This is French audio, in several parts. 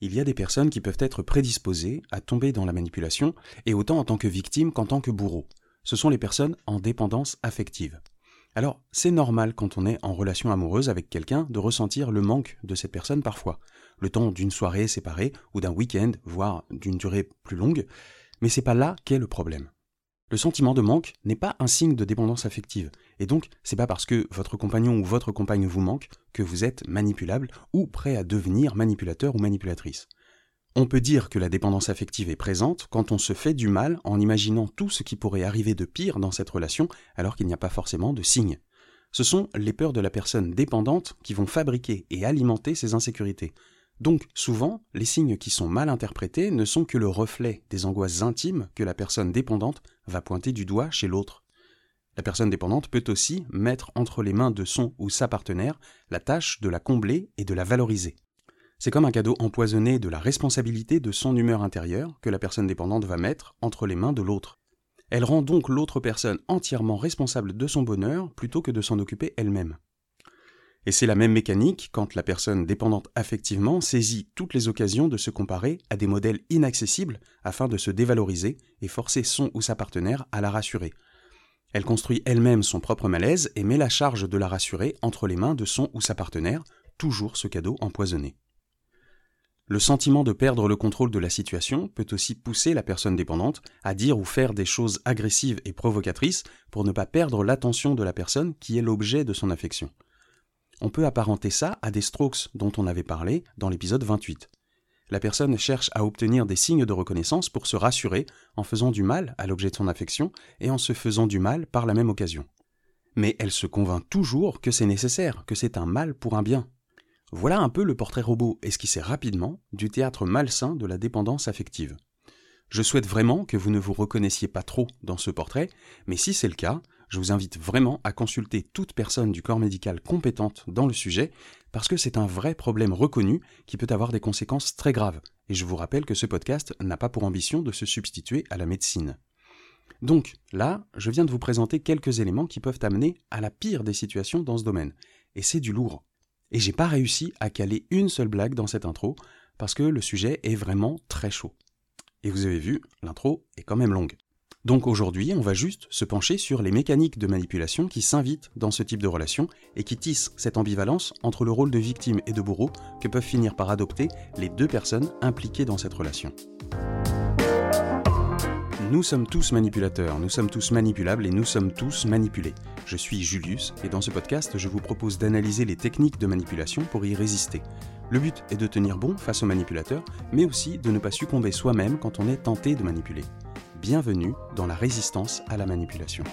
Il y a des personnes qui peuvent être prédisposées à tomber dans la manipulation, et autant en tant que victime qu'en tant que bourreau. Ce sont les personnes en dépendance affective. Alors, c'est normal quand on est en relation amoureuse avec quelqu'un de ressentir le manque de cette personne parfois, le temps d'une soirée séparée ou d'un week-end, voire d'une durée plus longue, mais c'est pas là qu'est le problème. Le sentiment de manque n'est pas un signe de dépendance affective, et donc c'est pas parce que votre compagnon ou votre compagne vous manque que vous êtes manipulable ou prêt à devenir manipulateur ou manipulatrice. On peut dire que la dépendance affective est présente quand on se fait du mal en imaginant tout ce qui pourrait arriver de pire dans cette relation alors qu'il n'y a pas forcément de signes. Ce sont les peurs de la personne dépendante qui vont fabriquer et alimenter ces insécurités. Donc souvent, les signes qui sont mal interprétés ne sont que le reflet des angoisses intimes que la personne dépendante va pointer du doigt chez l'autre. La personne dépendante peut aussi mettre entre les mains de son ou sa partenaire la tâche de la combler et de la valoriser. C'est comme un cadeau empoisonné de la responsabilité de son humeur intérieure que la personne dépendante va mettre entre les mains de l'autre. Elle rend donc l'autre personne entièrement responsable de son bonheur plutôt que de s'en occuper elle-même. Et c'est la même mécanique quand la personne dépendante affectivement saisit toutes les occasions de se comparer à des modèles inaccessibles afin de se dévaloriser et forcer son ou sa partenaire à la rassurer. Elle construit elle-même son propre malaise et met la charge de la rassurer entre les mains de son ou sa partenaire, toujours ce cadeau empoisonné. Le sentiment de perdre le contrôle de la situation peut aussi pousser la personne dépendante à dire ou faire des choses agressives et provocatrices pour ne pas perdre l'attention de la personne qui est l'objet de son affection. On peut apparenter ça à des strokes dont on avait parlé dans l'épisode 28. La personne cherche à obtenir des signes de reconnaissance pour se rassurer en faisant du mal à l'objet de son affection et en se faisant du mal par la même occasion. Mais elle se convainc toujours que c'est nécessaire, que c'est un mal pour un bien. Voilà un peu le portrait robot esquissé rapidement du théâtre malsain de la dépendance affective. Je souhaite vraiment que vous ne vous reconnaissiez pas trop dans ce portrait, mais si c'est le cas, je vous invite vraiment à consulter toute personne du corps médical compétente dans le sujet, parce que c'est un vrai problème reconnu qui peut avoir des conséquences très graves. Et je vous rappelle que ce podcast n'a pas pour ambition de se substituer à la médecine. Donc là, je viens de vous présenter quelques éléments qui peuvent amener à la pire des situations dans ce domaine. Et c'est du lourd. Et j'ai pas réussi à caler une seule blague dans cette intro, parce que le sujet est vraiment très chaud. Et vous avez vu, l'intro est quand même longue. Donc aujourd'hui, on va juste se pencher sur les mécaniques de manipulation qui s'invitent dans ce type de relation et qui tissent cette ambivalence entre le rôle de victime et de bourreau que peuvent finir par adopter les deux personnes impliquées dans cette relation. Nous sommes tous manipulateurs, nous sommes tous manipulables et nous sommes tous manipulés. Je suis Julius et dans ce podcast, je vous propose d'analyser les techniques de manipulation pour y résister. Le but est de tenir bon face aux manipulateurs, mais aussi de ne pas succomber soi-même quand on est tenté de manipuler. Bienvenue dans la résistance à la manipulation.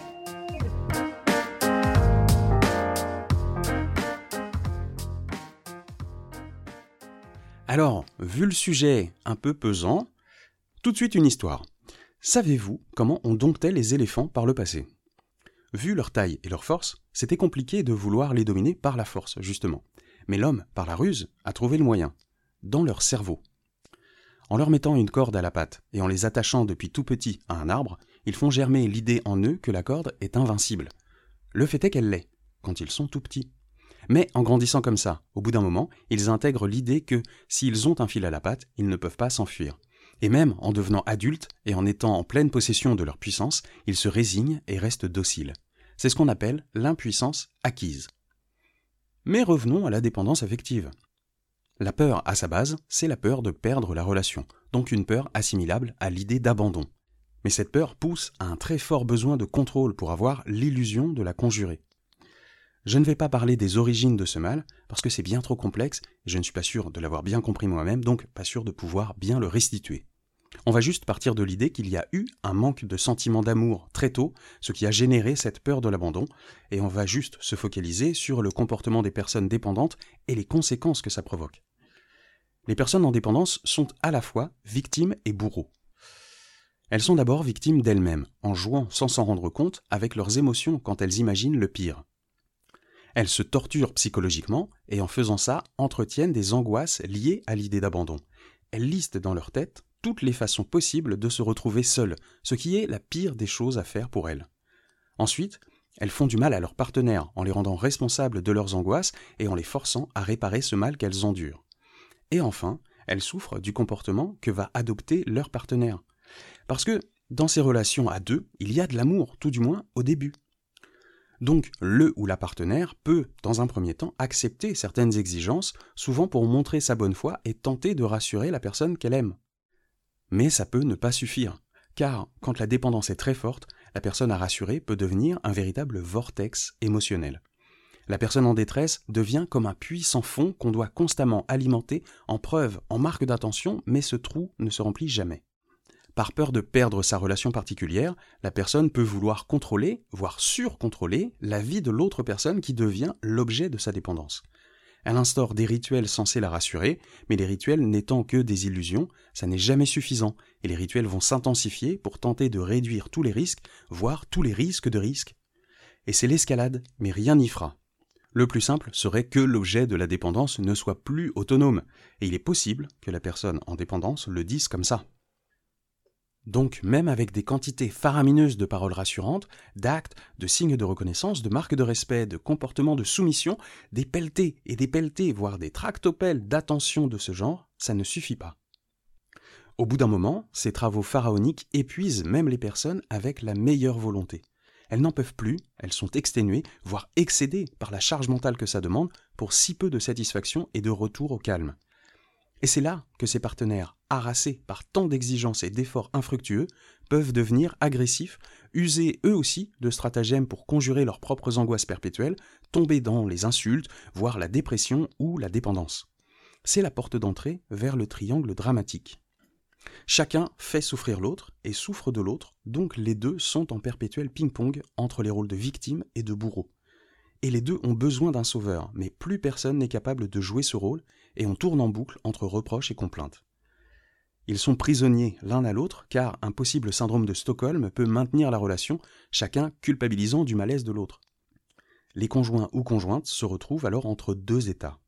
Alors, vu le sujet un peu pesant, tout de suite une histoire. Savez-vous comment on domptait les éléphants par le passé? Vu leur taille et leur force, c'était compliqué de vouloir les dominer par la force, justement. Mais l'homme, par la ruse, a trouvé le moyen, dans leur cerveau. En leur mettant une corde à la patte et en les attachant depuis tout petit à un arbre, ils font germer l'idée en eux que la corde est invincible. Le fait est qu'elle l'est, quand ils sont tout petits. Mais en grandissant comme ça, au bout d'un moment, ils intègrent l'idée que s'ils ont un fil à la patte, ils ne peuvent pas s'enfuir. Et même en devenant adultes et en étant en pleine possession de leur puissance, ils se résignent et restent dociles. C'est ce qu'on appelle l'impuissance acquise. Mais revenons à la dépendance affective. La peur, à sa base, c'est la peur de perdre la relation, donc une peur assimilable à l'idée d'abandon. Mais cette peur pousse à un très fort besoin de contrôle pour avoir l'illusion de la conjurer. Je ne vais pas parler des origines de ce mal, parce que c'est bien trop complexe, et je ne suis pas sûr de l'avoir bien compris moi-même, donc pas sûr de pouvoir bien le restituer. On va juste partir de l'idée qu'il y a eu un manque de sentiment d'amour très tôt, ce qui a généré cette peur de l'abandon, et on va juste se focaliser sur le comportement des personnes dépendantes et les conséquences que ça provoque. Les personnes en dépendance sont à la fois victimes et bourreaux. Elles sont d'abord victimes d'elles-mêmes, en jouant sans s'en rendre compte avec leurs émotions quand elles imaginent le pire. Elles se torturent psychologiquement et en faisant ça entretiennent des angoisses liées à l'idée d'abandon. Elles listent dans leur tête toutes les façons possibles de se retrouver seules, ce qui est la pire des choses à faire pour elles. Ensuite, elles font du mal à leurs partenaires en les rendant responsables de leurs angoisses et en les forçant à réparer ce mal qu'elles endurent. Et enfin, elles souffrent du comportement que va adopter leur partenaire. Parce que dans ces relations à deux, il y a de l'amour, tout du moins au début. Donc le ou la partenaire peut, dans un premier temps, accepter certaines exigences, souvent pour montrer sa bonne foi et tenter de rassurer la personne qu'elle aime. Mais ça peut ne pas suffire, car quand la dépendance est très forte, la personne à rassurer peut devenir un véritable vortex émotionnel. La personne en détresse devient comme un puits sans fond qu'on doit constamment alimenter en preuve, en marque d'attention, mais ce trou ne se remplit jamais. Par peur de perdre sa relation particulière, la personne peut vouloir contrôler, voire surcontrôler, la vie de l'autre personne qui devient l'objet de sa dépendance. Elle instaure des rituels censés la rassurer, mais les rituels n'étant que des illusions, ça n'est jamais suffisant, et les rituels vont s'intensifier pour tenter de réduire tous les risques, voire tous les risques de risques. Et c'est l'escalade, mais rien n'y fera. Le plus simple serait que l'objet de la dépendance ne soit plus autonome, et il est possible que la personne en dépendance le dise comme ça. Donc même avec des quantités faramineuses de paroles rassurantes, d'actes, de signes de reconnaissance, de marques de respect, de comportements de soumission, des pelletés et des pelletés, voire des tractopelles d'attention de ce genre, ça ne suffit pas. Au bout d'un moment, ces travaux pharaoniques épuisent même les personnes avec la meilleure volonté. Elles n'en peuvent plus, elles sont exténuées, voire excédées par la charge mentale que ça demande pour si peu de satisfaction et de retour au calme. Et c'est là que ces partenaires, harassés par tant d'exigences et d'efforts infructueux, peuvent devenir agressifs, user eux aussi de stratagèmes pour conjurer leurs propres angoisses perpétuelles, tomber dans les insultes, voire la dépression ou la dépendance. C'est la porte d'entrée vers le triangle dramatique. Chacun fait souffrir l'autre et souffre de l'autre, donc les deux sont en perpétuel ping-pong entre les rôles de victime et de bourreau. Et les deux ont besoin d'un sauveur, mais plus personne n'est capable de jouer ce rôle, et on tourne en boucle entre reproches et complaintes. Ils sont prisonniers l'un à l'autre, car un possible syndrome de Stockholm peut maintenir la relation, chacun culpabilisant du malaise de l'autre. Les conjoints ou conjointes se retrouvent alors entre deux états.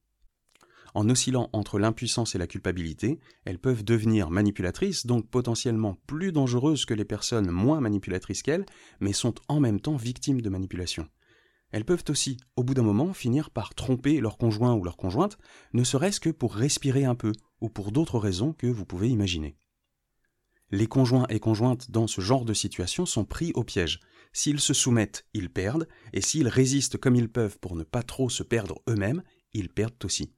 En oscillant entre l'impuissance et la culpabilité, elles peuvent devenir manipulatrices, donc potentiellement plus dangereuses que les personnes moins manipulatrices qu'elles, mais sont en même temps victimes de manipulation. Elles peuvent aussi, au bout d'un moment, finir par tromper leur conjoint ou leur conjointe, ne serait-ce que pour respirer un peu, ou pour d'autres raisons que vous pouvez imaginer. Les conjoints et conjointes dans ce genre de situation sont pris au piège. S'ils se soumettent, ils perdent, et s'ils résistent comme ils peuvent pour ne pas trop se perdre eux-mêmes, ils perdent aussi.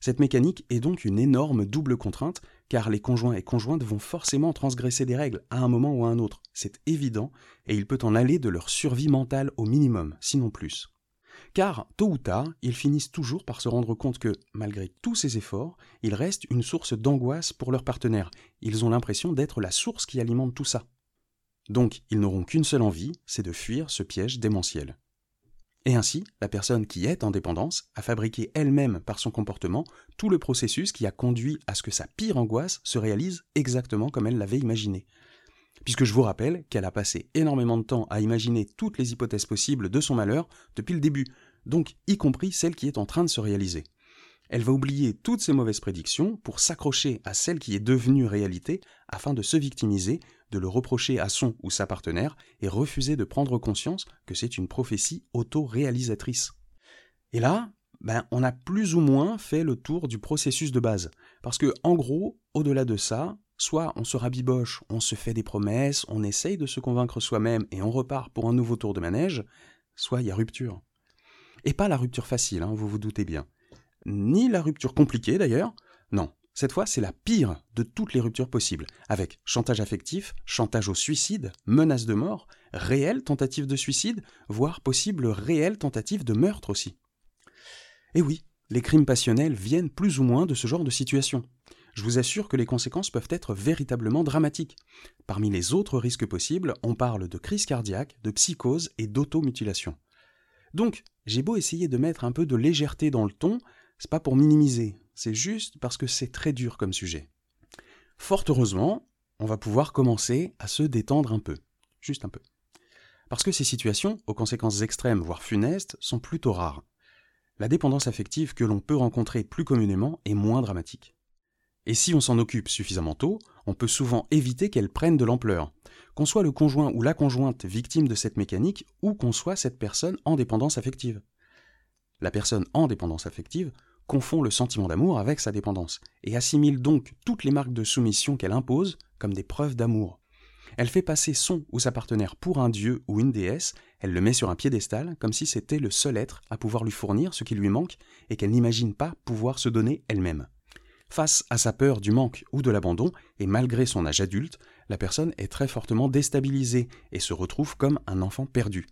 Cette mécanique est donc une énorme double contrainte, car les conjoints et conjointes vont forcément transgresser des règles à un moment ou à un autre, c'est évident, et il peut en aller de leur survie mentale au minimum, sinon plus. Car, tôt ou tard, ils finissent toujours par se rendre compte que, malgré tous ces efforts, ils restent une source d'angoisse pour leur partenaire. Ils ont l'impression d'être la source qui alimente tout ça. Donc, ils n'auront qu'une seule envie, c'est de fuir ce piège démentiel. Et ainsi, la personne qui est en dépendance a fabriqué elle-même par son comportement tout le processus qui a conduit à ce que sa pire angoisse se réalise exactement comme elle l'avait imaginé. Puisque je vous rappelle qu'elle a passé énormément de temps à imaginer toutes les hypothèses possibles de son malheur depuis le début, donc y compris celle qui est en train de se réaliser. Elle va oublier toutes ses mauvaises prédictions pour s'accrocher à celle qui est devenue réalité afin de se victimiser, de le reprocher à son ou sa partenaire et refuser de prendre conscience que c'est une prophétie auto-réalisatrice. Et là, ben, on a plus ou moins fait le tour du processus de base. Parce que, en gros, au-delà de ça, soit on se rabiboche, on se fait des promesses, on essaye de se convaincre soi-même et on repart pour un nouveau tour de manège, soit il y a rupture. Et pas la rupture facile, hein, vous vous doutez bien ni la rupture compliquée d'ailleurs. Non, cette fois c'est la pire de toutes les ruptures possibles, avec chantage affectif, chantage au suicide, menace de mort, réelle tentative de suicide, voire possible réelle tentative de meurtre aussi. Et oui, les crimes passionnels viennent plus ou moins de ce genre de situation. Je vous assure que les conséquences peuvent être véritablement dramatiques. Parmi les autres risques possibles, on parle de crise cardiaque, de psychose et d'automutilation. Donc, j'ai beau essayer de mettre un peu de légèreté dans le ton, c'est pas pour minimiser, c'est juste parce que c'est très dur comme sujet. Fort heureusement, on va pouvoir commencer à se détendre un peu, juste un peu. Parce que ces situations, aux conséquences extrêmes, voire funestes, sont plutôt rares. La dépendance affective que l'on peut rencontrer plus communément est moins dramatique. Et si on s'en occupe suffisamment tôt, on peut souvent éviter qu'elle prenne de l'ampleur, qu'on soit le conjoint ou la conjointe victime de cette mécanique, ou qu'on soit cette personne en dépendance affective. La personne en dépendance affective confond le sentiment d'amour avec sa dépendance, et assimile donc toutes les marques de soumission qu'elle impose comme des preuves d'amour. Elle fait passer son ou sa partenaire pour un dieu ou une déesse, elle le met sur un piédestal comme si c'était le seul être à pouvoir lui fournir ce qui lui manque et qu'elle n'imagine pas pouvoir se donner elle-même. Face à sa peur du manque ou de l'abandon, et malgré son âge adulte, la personne est très fortement déstabilisée et se retrouve comme un enfant perdu.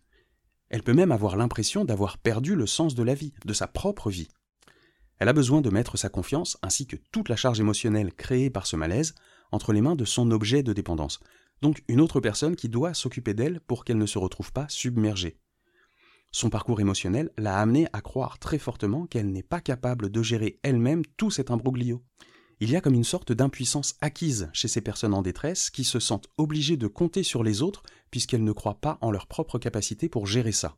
Elle peut même avoir l'impression d'avoir perdu le sens de la vie, de sa propre vie. Elle a besoin de mettre sa confiance ainsi que toute la charge émotionnelle créée par ce malaise entre les mains de son objet de dépendance, donc une autre personne qui doit s'occuper d'elle pour qu'elle ne se retrouve pas submergée. Son parcours émotionnel l'a amenée à croire très fortement qu'elle n'est pas capable de gérer elle-même tout cet imbroglio. Il y a comme une sorte d'impuissance acquise chez ces personnes en détresse qui se sentent obligées de compter sur les autres puisqu'elles ne croient pas en leur propre capacité pour gérer ça.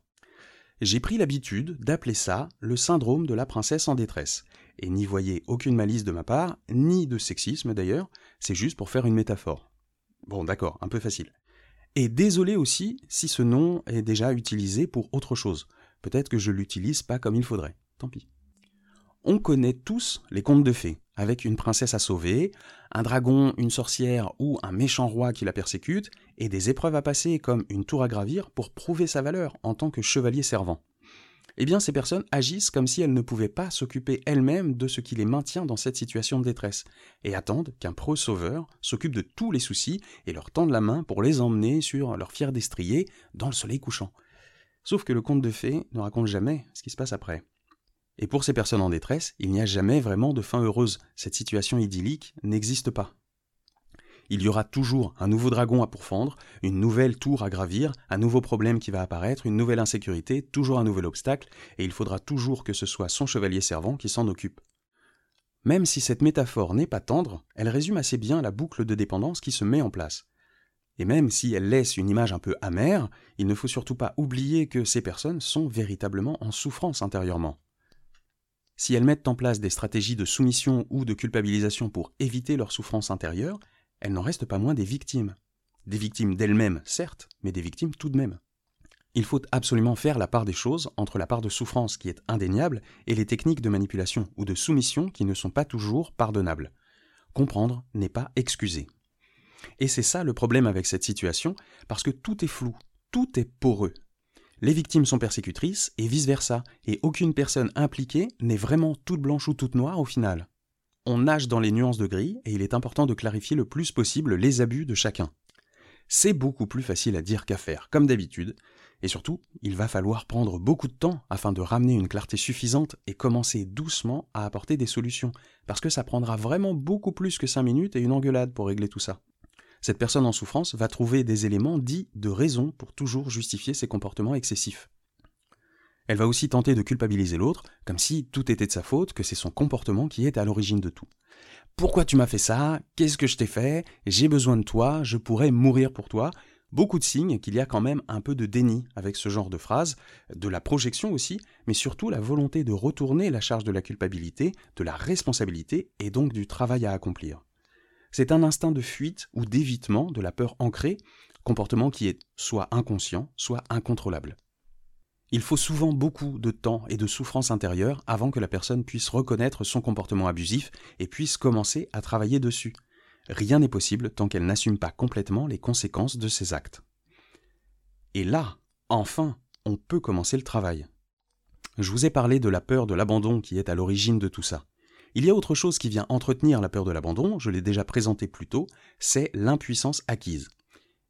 J'ai pris l'habitude d'appeler ça le syndrome de la princesse en détresse. Et n'y voyez aucune malice de ma part, ni de sexisme d'ailleurs, c'est juste pour faire une métaphore. Bon d'accord, un peu facile. Et désolé aussi si ce nom est déjà utilisé pour autre chose. Peut-être que je l'utilise pas comme il faudrait. Tant pis. On connaît tous les contes de fées, avec une princesse à sauver, un dragon, une sorcière ou un méchant roi qui la persécute, et des épreuves à passer comme une tour à gravir pour prouver sa valeur en tant que chevalier servant eh bien ces personnes agissent comme si elles ne pouvaient pas s'occuper elles-mêmes de ce qui les maintient dans cette situation de détresse, et attendent qu'un pro-sauveur s'occupe de tous les soucis et leur tende la main pour les emmener sur leur fier destrier dans le soleil couchant. Sauf que le conte de fées ne raconte jamais ce qui se passe après. Et pour ces personnes en détresse, il n'y a jamais vraiment de fin heureuse, cette situation idyllique n'existe pas. Il y aura toujours un nouveau dragon à pourfendre, une nouvelle tour à gravir, un nouveau problème qui va apparaître, une nouvelle insécurité, toujours un nouvel obstacle, et il faudra toujours que ce soit son chevalier servant qui s'en occupe. Même si cette métaphore n'est pas tendre, elle résume assez bien la boucle de dépendance qui se met en place. Et même si elle laisse une image un peu amère, il ne faut surtout pas oublier que ces personnes sont véritablement en souffrance intérieurement. Si elles mettent en place des stratégies de soumission ou de culpabilisation pour éviter leur souffrance intérieure, elles n'en restent pas moins des victimes. Des victimes d'elles-mêmes, certes, mais des victimes tout de même. Il faut absolument faire la part des choses entre la part de souffrance qui est indéniable et les techniques de manipulation ou de soumission qui ne sont pas toujours pardonnables. Comprendre n'est pas excuser. Et c'est ça le problème avec cette situation, parce que tout est flou, tout est poreux. Les victimes sont persécutrices et vice-versa, et aucune personne impliquée n'est vraiment toute blanche ou toute noire au final. On nage dans les nuances de gris et il est important de clarifier le plus possible les abus de chacun. C'est beaucoup plus facile à dire qu'à faire, comme d'habitude, et surtout, il va falloir prendre beaucoup de temps afin de ramener une clarté suffisante et commencer doucement à apporter des solutions, parce que ça prendra vraiment beaucoup plus que 5 minutes et une engueulade pour régler tout ça. Cette personne en souffrance va trouver des éléments dits de raison pour toujours justifier ses comportements excessifs. Elle va aussi tenter de culpabiliser l'autre, comme si tout était de sa faute, que c'est son comportement qui est à l'origine de tout. Pourquoi tu m'as fait ça? Qu'est-ce que je t'ai fait? J'ai besoin de toi, je pourrais mourir pour toi. Beaucoup de signes qu'il y a quand même un peu de déni avec ce genre de phrase, de la projection aussi, mais surtout la volonté de retourner la charge de la culpabilité, de la responsabilité et donc du travail à accomplir. C'est un instinct de fuite ou d'évitement de la peur ancrée, comportement qui est soit inconscient, soit incontrôlable. Il faut souvent beaucoup de temps et de souffrance intérieure avant que la personne puisse reconnaître son comportement abusif et puisse commencer à travailler dessus. Rien n'est possible tant qu'elle n'assume pas complètement les conséquences de ses actes. Et là, enfin, on peut commencer le travail. Je vous ai parlé de la peur de l'abandon qui est à l'origine de tout ça. Il y a autre chose qui vient entretenir la peur de l'abandon, je l'ai déjà présenté plus tôt, c'est l'impuissance acquise.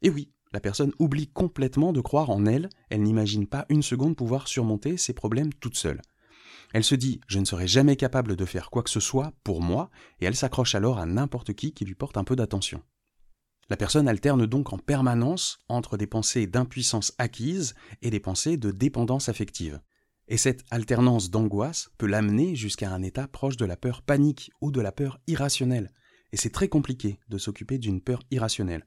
Et oui, la personne oublie complètement de croire en elle, elle n'imagine pas une seconde pouvoir surmonter ses problèmes toute seule. Elle se dit je ne serai jamais capable de faire quoi que ce soit pour moi, et elle s'accroche alors à n'importe qui qui lui porte un peu d'attention. La personne alterne donc en permanence entre des pensées d'impuissance acquise et des pensées de dépendance affective. Et cette alternance d'angoisse peut l'amener jusqu'à un état proche de la peur panique ou de la peur irrationnelle. Et c'est très compliqué de s'occuper d'une peur irrationnelle.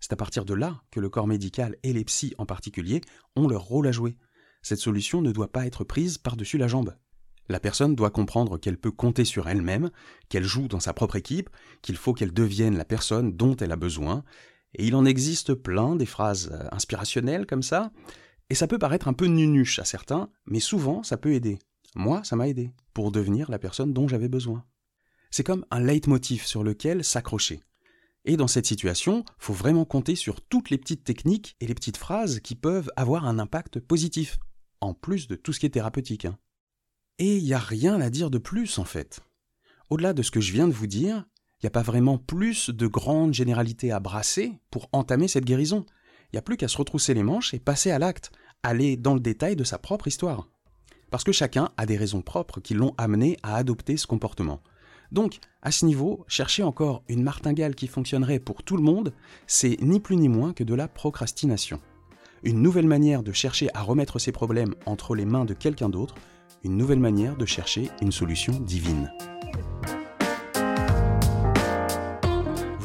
C'est à partir de là que le corps médical et les psys en particulier ont leur rôle à jouer. Cette solution ne doit pas être prise par-dessus la jambe. La personne doit comprendre qu'elle peut compter sur elle-même, qu'elle joue dans sa propre équipe, qu'il faut qu'elle devienne la personne dont elle a besoin, et il en existe plein des phrases euh, inspirationnelles comme ça, et ça peut paraître un peu nunuche à certains, mais souvent ça peut aider. Moi, ça m'a aidé pour devenir la personne dont j'avais besoin. C'est comme un leitmotiv sur lequel s'accrocher. Et dans cette situation, faut vraiment compter sur toutes les petites techniques et les petites phrases qui peuvent avoir un impact positif, en plus de tout ce qui est thérapeutique. Hein. Et il n'y a rien à dire de plus en fait. Au-delà de ce que je viens de vous dire, il n'y a pas vraiment plus de grandes généralités à brasser pour entamer cette guérison. Il n'y a plus qu'à se retrousser les manches et passer à l'acte, aller dans le détail de sa propre histoire. Parce que chacun a des raisons propres qui l'ont amené à adopter ce comportement. Donc, à ce niveau, chercher encore une martingale qui fonctionnerait pour tout le monde, c'est ni plus ni moins que de la procrastination. Une nouvelle manière de chercher à remettre ses problèmes entre les mains de quelqu'un d'autre, une nouvelle manière de chercher une solution divine.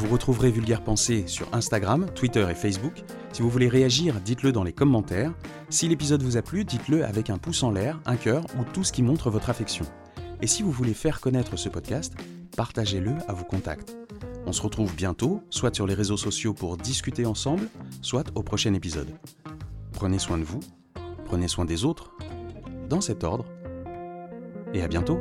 Vous retrouverez Vulgaire Pensée sur Instagram, Twitter et Facebook. Si vous voulez réagir, dites-le dans les commentaires. Si l'épisode vous a plu, dites-le avec un pouce en l'air, un cœur ou tout ce qui montre votre affection. Et si vous voulez faire connaître ce podcast, partagez-le à vos contacts. On se retrouve bientôt, soit sur les réseaux sociaux pour discuter ensemble, soit au prochain épisode. Prenez soin de vous, prenez soin des autres, dans cet ordre, et à bientôt